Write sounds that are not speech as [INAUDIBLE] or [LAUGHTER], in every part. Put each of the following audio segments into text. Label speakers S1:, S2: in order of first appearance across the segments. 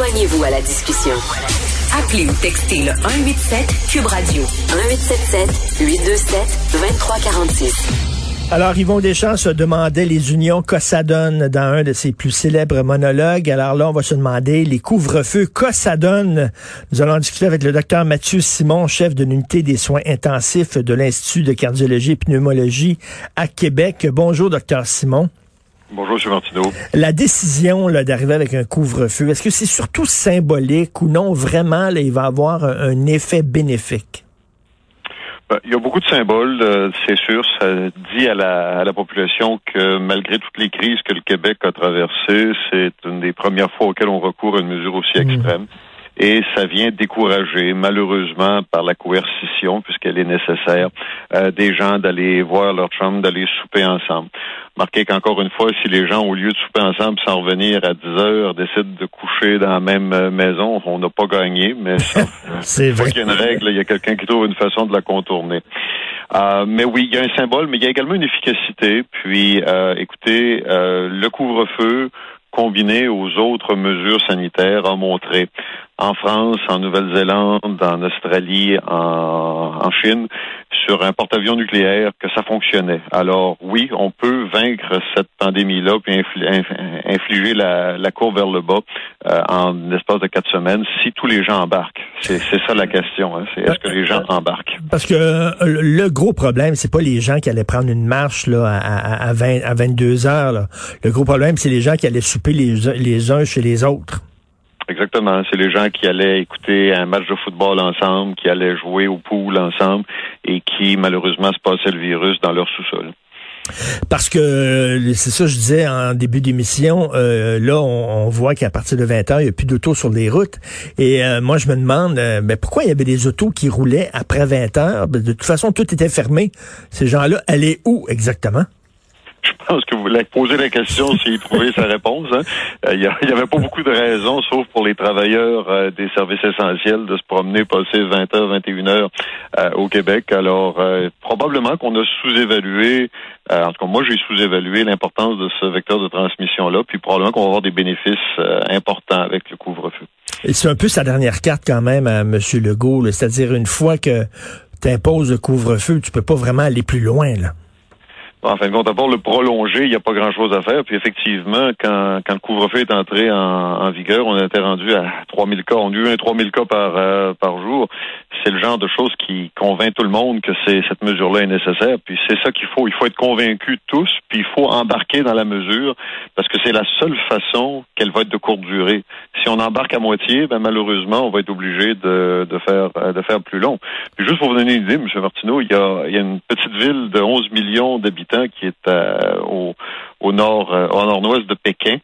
S1: Joignez-vous à la discussion. Appelez ou textez le 187 Cube Radio 1877 827 2346.
S2: Alors, Yvon Deschamps se demandait les unions Cossadone dans un de ses plus célèbres monologues. Alors là, on va se demander les couvre-feux Cossadone. Nous allons discuter avec le docteur Mathieu Simon, chef de l'unité des soins intensifs de l'Institut de cardiologie et pneumologie à Québec. Bonjour, docteur Simon.
S3: Bonjour, M. Martineau.
S2: La décision d'arriver avec un couvre-feu, est-ce que c'est surtout symbolique ou non, vraiment, là, il va avoir un, effet bénéfique?
S3: Ben, il y a beaucoup de symboles, euh, c'est sûr. Ça dit à la, à la, population que malgré toutes les crises que le Québec a traversées, c'est une des premières fois auxquelles on recourt à une mesure aussi mmh. Et ça vient décourager, malheureusement, par la coercition, puisqu'elle est nécessaire, euh, des gens d'aller voir leur chambre, d'aller souper ensemble. Marquez qu'encore une fois, si les gens, au lieu de souper ensemble sans revenir à 10 heures, décident de coucher dans la même euh, maison, on n'a pas gagné, mais [LAUGHS]
S2: c'est vrai
S3: qu'il y a une règle, il y a quelqu'un qui trouve une façon de la contourner. Euh, mais oui, il y a un symbole, mais il y a également une efficacité. Puis, euh, écoutez, le couvre-feu combiné aux autres mesures sanitaires a montré en France, en Nouvelle-Zélande, en Australie, en, en Chine, sur un porte-avions nucléaire que ça fonctionnait. Alors oui, on peut vaincre cette pandémie-là puis infliger la, la, courbe vers le bas euh, en l'espace de quatre semaines si tous les gens embarquent. C'est ça la question. Hein. Est-ce que les gens embarquent?
S2: Parce que euh, le gros problème, c'est pas les gens qui allaient prendre une marche là à, à, 20, à 22 heures. Là. Le gros problème, c'est les gens qui allaient souper les, les uns chez les autres.
S3: Exactement. C'est les gens qui allaient écouter un match de football ensemble, qui allaient jouer au pool ensemble et qui, malheureusement, se passaient le virus dans leur sous-sol.
S2: Parce que c'est ça je disais en début d'émission, euh, là on, voit qu'à partir de 20 heures, il n'y a plus d'autos sur les routes. Et euh, moi je me demande euh, ben, pourquoi il y avait des autos qui roulaient après 20 heures? Ben, de toute façon, tout était fermé. Ces gens-là allaient où exactement?
S3: Je pense que vous voulez poser la question s'il trouvait sa réponse. Hein. Euh, il n'y avait pas beaucoup de raisons, sauf pour les travailleurs euh, des services essentiels, de se promener, passer 20 h 21 heures euh, au Québec. Alors, probablement qu'on a sous-évalué, en tout cas, moi, j'ai sous-évalué l'importance de ce vecteur de transmission-là, puis probablement qu'on va avoir des bénéfices importants avec le couvre-feu.
S2: C'est un peu sa dernière carte quand même à M. Legault, c'est-à-dire une fois que tu imposes le couvre-feu, tu peux pas vraiment aller plus loin, là.
S3: En fin de compte, d'abord, le prolonger, il n'y a pas grand-chose à faire. Puis effectivement, quand, quand le couvre-feu est entré en, en, vigueur, on était rendu à 3000 cas. On a eu un 3000 cas par, euh, par jour. C'est le genre de choses qui convainc tout le monde que c'est cette mesure-là est nécessaire. Puis c'est ça qu'il faut. Il faut être convaincu tous, puis il faut embarquer dans la mesure parce que c'est la seule façon qu'elle va être de courte durée. Si on embarque à moitié, ben malheureusement, on va être obligé de, de faire de faire plus long. Puis juste pour vous donner une idée, M. Martineau, il y a, il y a une petite ville de 11 millions d'habitants qui est euh, au, nord, euh, au nord-ouest de Pékin.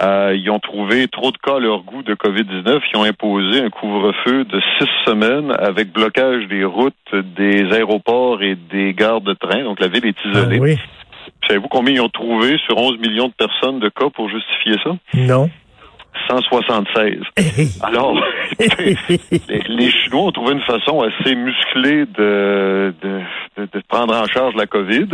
S3: Euh, ils ont trouvé trop de cas à leur goût de COVID-19. Ils ont imposé un couvre-feu de six semaines avec blocage des routes, des aéroports et des gares de train. Donc la ville est isolée.
S2: oui.
S3: Savez-vous combien ils ont trouvé sur 11 millions de personnes de cas pour justifier ça?
S2: Non.
S3: 176. Alors, [LAUGHS] les, Chinois ont trouvé une façon assez musclée de, de, de, prendre en charge la COVID.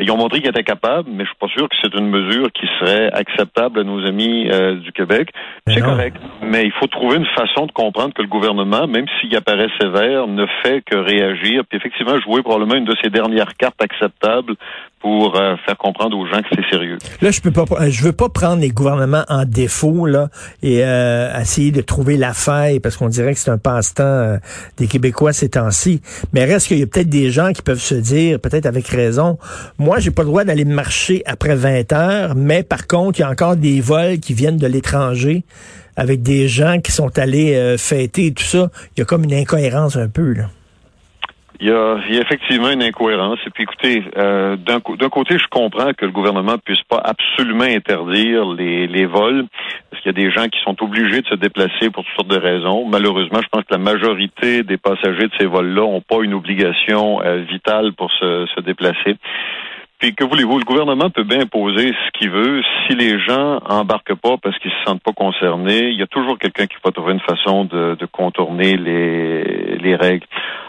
S3: Ils ont montré qu'ils étaient capables, mais je suis pas sûr que c'est une mesure qui serait acceptable à nos amis euh, du Québec. C'est correct, mais il faut trouver une façon de comprendre que le gouvernement, même s'il apparaît sévère, ne fait que réagir, puis effectivement jouer probablement une de ses dernières cartes acceptables pour euh, faire comprendre aux gens que c'est sérieux.
S2: Là, je peux pas, je veux pas prendre les gouvernements en défaut là et euh, essayer de trouver la faille parce qu'on dirait que c'est un passe-temps euh, des Québécois ces temps-ci. Mais reste qu'il y a peut-être des gens qui peuvent se dire, peut-être avec raison, moi j'ai pas le droit d'aller marcher après 20 heures, mais par contre il y a encore des vols qui viennent de l'étranger avec des gens qui sont allés fêter et tout ça. Il y a comme une incohérence un peu là.
S3: Il y, a, effectivement une incohérence. Et puis, écoutez, euh, d'un côté, je comprends que le gouvernement puisse pas absolument interdire les, les vols, parce qu'il y a des gens qui sont obligés de se déplacer pour toutes sortes de raisons. Malheureusement, je pense que la majorité des passagers de ces vols-là n'ont pas une obligation euh, vitale pour se, se déplacer. Puis que voulez-vous, le gouvernement peut bien imposer ce qu'il veut. Si les gens embarquent pas parce qu'ils se sentent pas concernés, il y a toujours quelqu'un qui va trouver une façon de, de contourner les, les règles.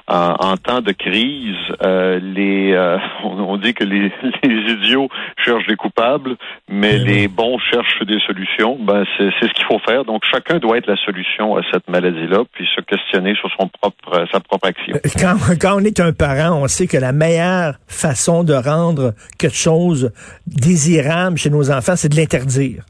S3: En, temps de crise, euh, les euh, [LAUGHS] on, dit que les, [LAUGHS] les, idiots cherchent des coupables, mais les bons cherchent des solutions. Ben c'est ce qu'il faut faire. Donc chacun doit être la solution à cette maladie-là, puis se questionner sur son propre sa propre action.
S2: Quand, [LAUGHS] quand on est un parent, on sait que la meilleure façon de rendre quelque chose désirable chez nos enfants, c'est de l'interdire.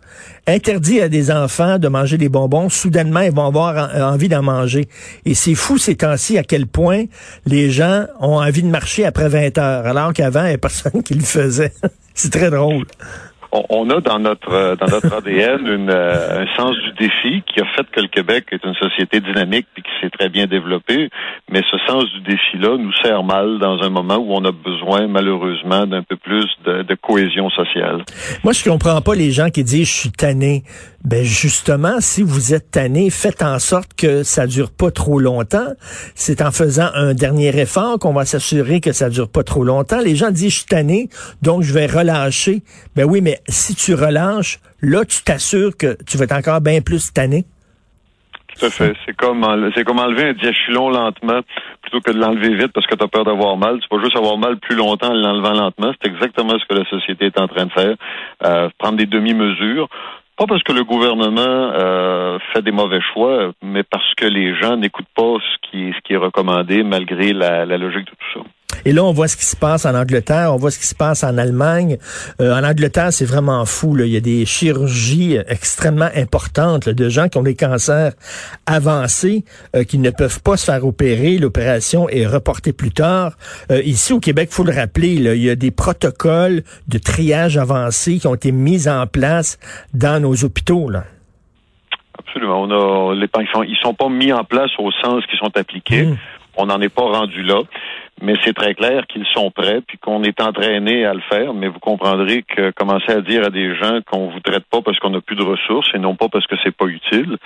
S2: Interdire à des enfants de manger des bonbons, soudainement, ils vont avoir envie d'en manger. Et c'est fou ces temps-ci à quel point les gens ont envie de marcher après 20 heures, alors qu'avant, il n'y avait personne [LAUGHS] qui le faisait. c'est très drôle
S3: on a dans notre euh, dans notre ADN euh, un sens du défi qui a fait que le Québec est une société dynamique puis qui s'est très bien développée. Mais ce sens du défi-là nous sert mal dans un moment où on a besoin malheureusement d'un peu plus de, de, cohésion sociale.
S2: Moi, je comprends pas les gens qui disent je suis tanné. Ben justement, si vous êtes tanné, faites en sorte que ça dure pas trop longtemps. C'est en faisant un dernier effort qu'on va s'assurer que ça dure pas trop longtemps. Les gens disent je suis tanné, donc je vais relâcher. Ben oui, mais si tu relâches, là, tu t'assures que tu vas être encore bien plus tanné.
S3: Tout à fait. C'est comme, c'est comme enlever un diachylon lentement plutôt que de l'enlever vite parce que tu as peur d'avoir mal. Tu peux juste avoir mal plus longtemps en l'enlevant lentement. C'est exactement ce que la société est en train de faire. Euh, prendre des demi-mesures. Pas parce que le gouvernement euh, fait des mauvais choix, mais parce que les gens n'écoutent pas ce qui, est recommandé malgré la, la logique de tout ça.
S2: Et là, on voit ce qui se passe en Angleterre, on voit ce qui se passe en Allemagne. Euh, en Angleterre, c'est vraiment fou. Là. Il y a des chirurgies extrêmement importantes de gens qui ont des cancers avancés, euh, qui ne peuvent pas se faire opérer. L'opération est reportée plus tard. Euh, ici, au Québec, faut le rappeler, là, il y a des protocoles de triage avancé qui ont été mis en place dans nos hôpitaux. Là.
S3: Absolument. On a, les, ils, sont, ils sont pas mis en place au sens qu'ils sont appliqués. Mmh. On n'en est pas rendu là mais c'est très clair qu'ils sont prêts puis qu'on est entraîné à le faire. Mais vous comprendrez que commencer à dire à des gens qu'on vous traite pas parce qu'on n'a plus de ressources et non pas parce que c'est pas utile,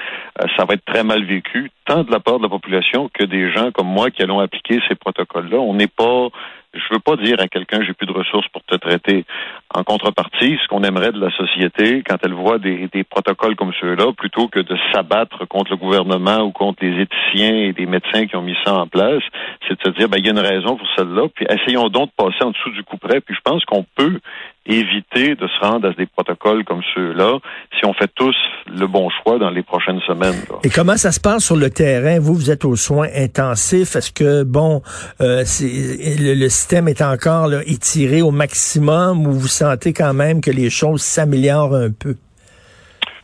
S3: euh, ça va être très mal vécu, tant de la part de la population que des gens comme moi qui allons appliquer ces protocoles-là. On n'est pas je veux pas dire à quelqu'un j'ai plus de ressources pour te traiter. En contrepartie, ce qu'on aimerait de la société, quand elle voit des, protocoles comme ceux-là, plutôt que de s'abattre contre le gouvernement ou contre les éthiciens et des médecins qui ont mis ça en place, c'est de se dire, ben, il y a une raison pour celle-là, puis essayons donc de passer en dessous du coup près, puis je pense qu'on peut éviter de se rendre à des protocoles comme ceux-là si on fait tous le bon choix dans les prochaines semaines.
S2: Et comment ça se passe sur le terrain? Vous, vous êtes aux soins intensifs. Est-ce que, bon, euh, le, le, système est encore là, étiré au maximum ou vous sentez quand même que les choses s'améliorent un peu?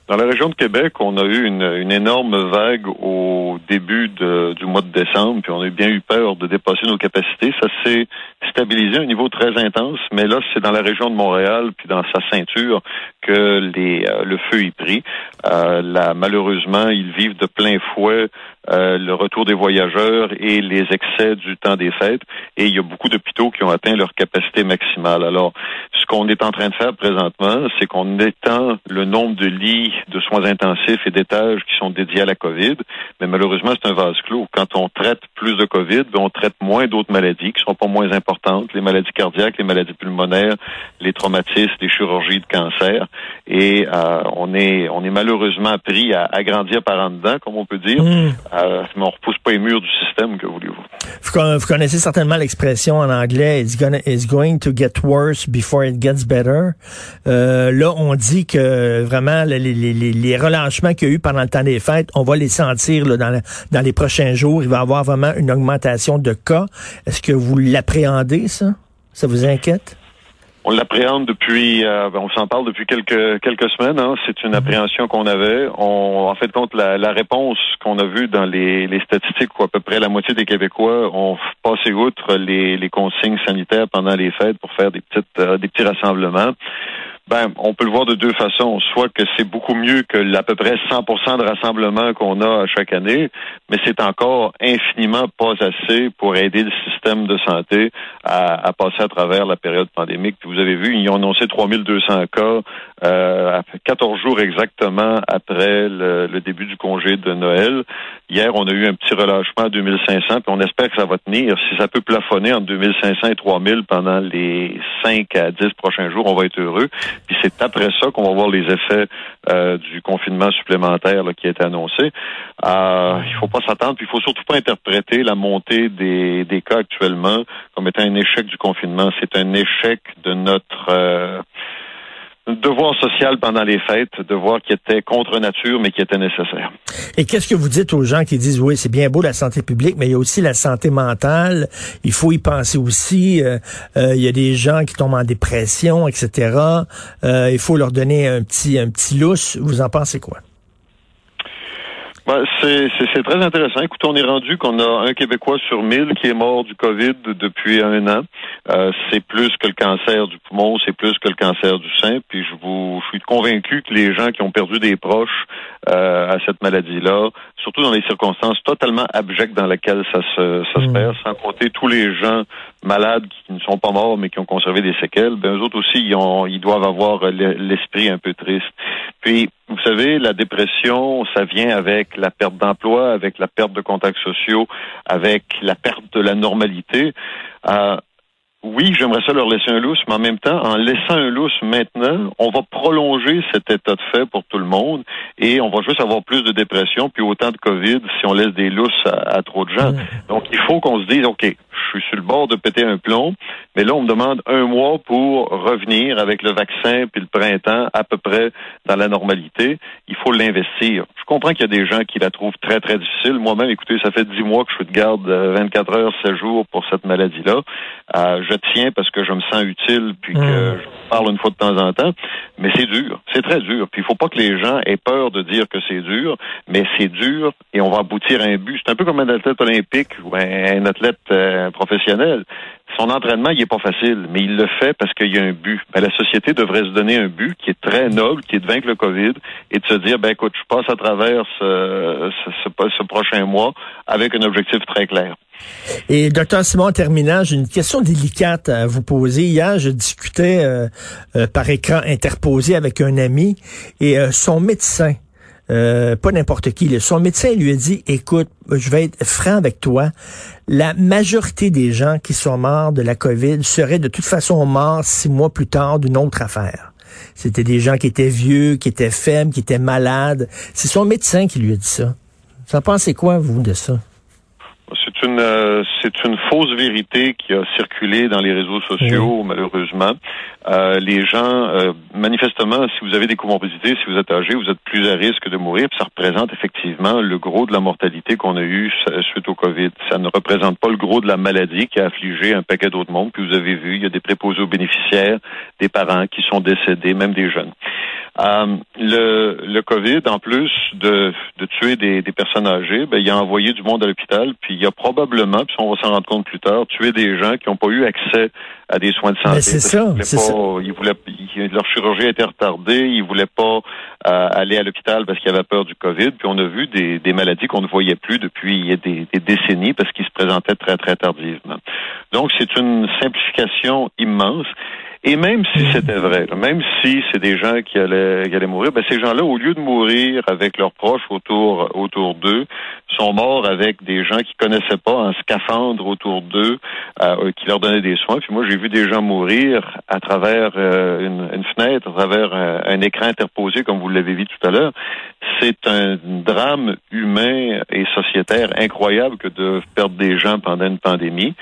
S3: Dans la région de Québec, on a eu une, énorme vague au début du mois de décembre, puis on a bien eu peur de dépasser nos capacités. Ça s'est stabilisé à un niveau très intense, mais là, c'est dans la région de Montréal, puis dans sa ceinture, que euh, le feu y pris. Euh, là, malheureusement, ils vivent de plein fouet euh, le retour des voyageurs et les excès du temps des fêtes. Et il y a beaucoup d'hôpitaux qui ont atteint leur capacité maximale. Alors, ce qu'on est en train de faire présentement, c'est qu'on étend le nombre de lits de soins intensifs et d'étages qui sont dédiés à la COVID. Mais malheureusement, c'est un vase clos. Quand on traite plus de COVID, ben, on traite moins d'autres maladies qui sont pas moins importantes, les maladies cardiaques, les maladies pulmonaires, les traumatismes, les chirurgies de cancer. Et euh, on est on est malheureusement pris à agrandir par en dedans, comme on peut dire. Mmh. Euh, mais on repousse pas les murs du système, que voulez-vous.
S2: Vous, connaissez certainement l'expression en anglais it's, gonna, it's going to get worse before it gets better. Euh, là, on dit que vraiment les, les, les, les relâchements qu'il y a eu pendant le temps des fêtes, on va les sentir là, dans, dans les prochains jours. Il va y avoir vraiment une augmentation de cas. Est-ce que vous l'appréhendez, ça? Ça vous inquiète?
S3: On l'appréhende depuis, euh, ben, on s'en parle depuis quelques quelques semaines. Hein. C'est une mhm. appréhension qu'on avait. On, en fait, compte la, la réponse qu'on a vue dans les, les, statistiques où à peu près la moitié des Québécois ont passé outre les, les consignes sanitaires pendant les fêtes pour faire des petites euh, des petits rassemblements. Ben, on peut le voir de deux façons. Soit que c'est beaucoup mieux que l'à peu près 100% de rassemblement qu'on a chaque année, mais c'est encore infiniment pas assez pour aider le système de santé à, passer à travers la période pandémique. Puis vous avez vu, ils ont annoncé 3200 cas euh, 14 jours exactement après le, le, début du congé de Noël. Hier, on a eu un petit relâchement à 2500, puis on espère que ça va tenir. Si ça peut plafonner entre 2500 et 3000 pendant les 5 à 10 prochains jours, on va être heureux. Puis c'est après ça qu'on va voir les effets euh, du confinement supplémentaire qui a été annoncé. Euh, il faut pas s'attendre, puis il faut surtout pas interpréter la montée des, des cas actuellement comme étant un échec du confinement. C'est un échec de notre euh, devoir social pendant les fêtes, devoir qui était contre nature, mais qui était nécessaire.
S2: Et qu'est-ce que vous dites aux gens qui disent, oui, c'est bien beau la santé publique, mais il y a aussi la santé mentale, il faut y penser aussi, euh, euh, il y a des gens qui tombent en dépression, etc. Euh, il faut leur donner un petit, un petit lousse. Vous en pensez quoi?
S3: Ben, c'est très intéressant. Écoutez, on est rendu qu'on a un Québécois sur mille qui est mort du COVID depuis un an. Euh, c'est plus que le cancer du poumon, c'est plus que le cancer du sein. Puis je vous, je suis convaincu que les gens qui ont perdu des proches euh, à cette maladie-là, surtout dans les circonstances totalement abjectes dans lesquelles ça se, ça se mmh. perd, sans compter tous les gens malades qui ne sont pas morts mais qui ont conservé des séquelles, ben eux autres aussi, ils, ont, ils doivent avoir l'esprit un peu triste. Puis, vous savez, la dépression, ça vient avec la perte d'emploi, avec la perte de contacts sociaux, avec la perte de la normalité. Euh, oui, j'aimerais ça leur laisser un lousse, mais en même temps, en laissant un lousse maintenant, on va prolonger cet état de fait pour tout le monde et on va juste avoir plus de dépression puis autant de COVID si on laisse des lousses à, trop de gens. Donc, il faut qu'on se dise, OK, je suis sur le bord de péter un plomb, mais là, on me demande un mois pour revenir avec le vaccin puis le printemps à peu près dans la normalité. Il faut l'investir. Je comprends qu'il y a des gens qui la trouvent très, très difficile. Moi-même, écoutez, ça fait dix mois que je suis de garde 24 euh, heures, 7 jours pour cette maladie-là. Euh, je tiens parce que je me sens utile puis que mmh. je parle une fois de temps en temps. Mais c'est dur. C'est très dur. Puis il faut pas que les gens aient peur de dire que c'est dur, mais c'est dur et on va aboutir à un but. C'est un peu comme un athlète olympique ou un, athlète euh, professionnel. Son entraînement, il est pas facile, mais il le fait parce qu'il y a un but. Ben, la société devrait se donner un but qui est très noble, qui est de vaincre le COVID et de se dire, ben écoute, je passe à travers ce, prochain mois avec un objectif très clair.
S2: Et docteur Simon, en terminant, j'ai une question délicate à vous poser. Hier, je discutais euh, euh, par écran interposé avec un ami et euh, son médecin, pas n'importe qui, son médecin lui a dit, écoute, je vais être franc avec toi, la majorité des gens qui sont morts de la COVID seraient de toute façon morts six mois plus tard d'une autre affaire. C'était des gens qui étaient vieux, qui étaient faibles, qui étaient malades. C'est son médecin qui lui a dit ça. Vous en pensez quoi, vous, de ça?
S3: C'est une euh, c'est une fausse vérité qui a circulé dans les réseaux sociaux malheureusement. Euh, les gens euh, manifestement si vous avez des comorbidités, si vous êtes âgé, vous êtes plus à risque de mourir, puis ça représente effectivement le gros de la mortalité qu'on a eu suite au Covid. Ça ne représente pas le gros de la maladie qui a affligé un paquet d'autres mondes. Puis vous avez vu, il y a des préposés aux bénéficiaires, des parents qui sont décédés, même des jeunes. Euh, le, le COVID, en plus de, de tuer des, personnes âgées, ben, il a envoyé du monde à l'hôpital, puis il a probablement, puis on va s'en rendre compte plus tard, tué des gens qui n'ont pas eu accès à des soins de santé.
S2: c'est ça, c'est ça.
S3: Ils voulaient, leur chirurgie était retardée, ils voulaient pas euh, aller à l'hôpital parce qu'ils avaient peur du COVID, puis on a vu des, des maladies qu'on ne voyait plus depuis des, des décennies parce qu'ils se présentaient très, très tardivement. Donc, c'est une simplification immense. Et même si c'était vrai, même si c'est des gens qui allaient, qui allaient mourir, ben ces gens-là, au lieu de mourir avec leurs proches autour, autour d'eux, sont morts avec des gens qui connaissaient pas, un scaphandre autour d'eux, euh, qui leur donnaient des soins. Puis moi, j'ai vu des gens mourir à travers euh, une, fenêtre, à travers un, un écran interposé, comme vous l'avez vu tout à l'heure. C'est un drame humain et sociétaire incroyable que de perdre des gens pendant une pandémie.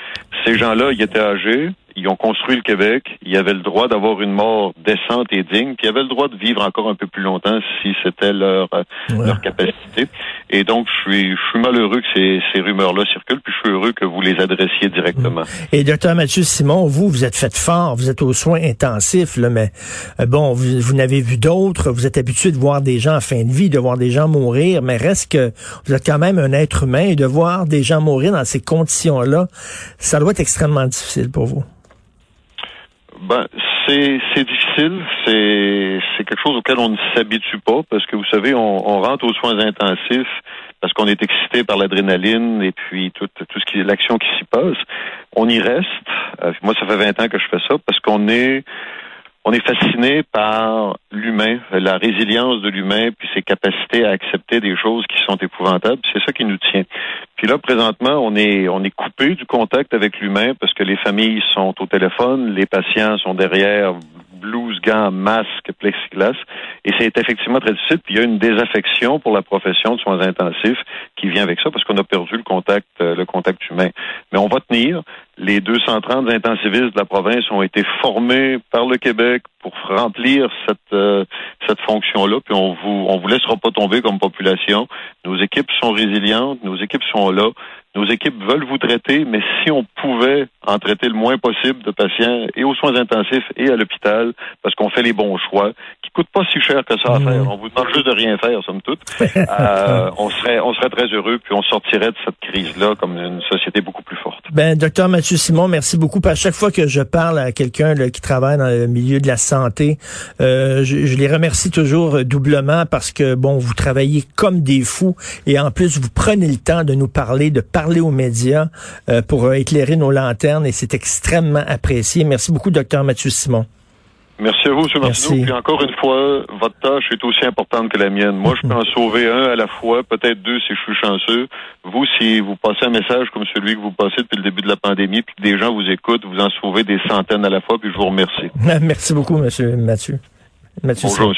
S3: Ces gens-là, ils étaient âgés, ils ont construit le Québec, ils avaient le droit d'avoir une mort décente et digne, puis ils avaient le droit de vivre encore un peu plus longtemps si c'était leur euh, leur capacité. Et donc, je suis, je suis malheureux que ces, ces rumeurs-là circulent, puis je suis heureux que vous les adressiez directement.
S2: Et docteur Mathieu Simon, vous, vous êtes fait fort, vous êtes aux soins intensifs, là, mais euh, bon, vous, vous n'avez vu d'autres, vous êtes habitué de voir des gens en fin de vie, de voir des gens mourir, mais reste que vous êtes quand même un être humain et de voir des gens mourir dans ces conditions-là, ça doit être extrêmement difficile pour vous.
S3: Ben, c'est c'est difficile. C'est c'est quelque chose auquel on ne s'habitue pas parce que vous savez, on, on rentre aux soins intensifs parce qu'on est excité par l'adrénaline et puis tout tout ce qui est l'action qui s'y passe. On y reste. Euh, moi, ça fait 20 ans que je fais ça parce qu'on est on est fasciné par l'humain, la résilience de l'humain, puis ses capacités à accepter des choses qui sont épouvantables. C'est ça qui nous tient. Puis là, présentement, on est on est coupé du contact avec l'humain parce que les familles sont au téléphone, les patients sont derrière blouse, gants, masque, plexiglas. Et c'est effectivement très difficile. Puis il y a une désaffection pour la profession de soins intensifs qui vient avec ça parce qu'on a perdu le contact, euh, le contact humain. Mais on va tenir. Les 230 intensivistes de la province ont été formés par le Québec pour remplir cette euh, cette fonction-là. Puis on vous on vous laissera pas tomber comme population. Nos équipes sont résilientes, nos équipes sont là. Nos équipes veulent vous traiter, mais si on pouvait en traiter le moins possible de patients et aux soins intensifs et à l'hôpital, parce qu'on fait les bons choix, qui coûtent pas si cher que ça à faire. On vous demande juste de rien faire, somme toute. [LAUGHS] Euh, on serait, on serait très heureux, puis on sortirait de cette crise-là comme une société beaucoup plus forte.
S2: Ben, docteur Mathieu Simon, merci beaucoup. À chaque fois que je parle à quelqu'un qui travaille dans le milieu de la santé, euh, je, les remercie toujours doublement parce que bon, vous travaillez comme des fous et en plus vous prenez le temps de nous parler, de parler parler aux médias euh, pour éclairer nos lanternes et c'est extrêmement apprécié. Merci beaucoup, docteur Mathieu Simon.
S3: Merci à vous, M. Martineau. Puis encore une fois, votre tâche est aussi importante que la mienne. Moi, je peux en sauver un à la fois, peut-être deux si je suis chanceux. Vous, si vous passez un message comme celui que vous passez depuis le début de la pandémie, puis que des gens vous écoutent, vous en sauvez des centaines à la fois, puis je vous remercie. [LAUGHS]
S2: Merci beaucoup, M. Mathieu.
S3: Mathieu Bonjour,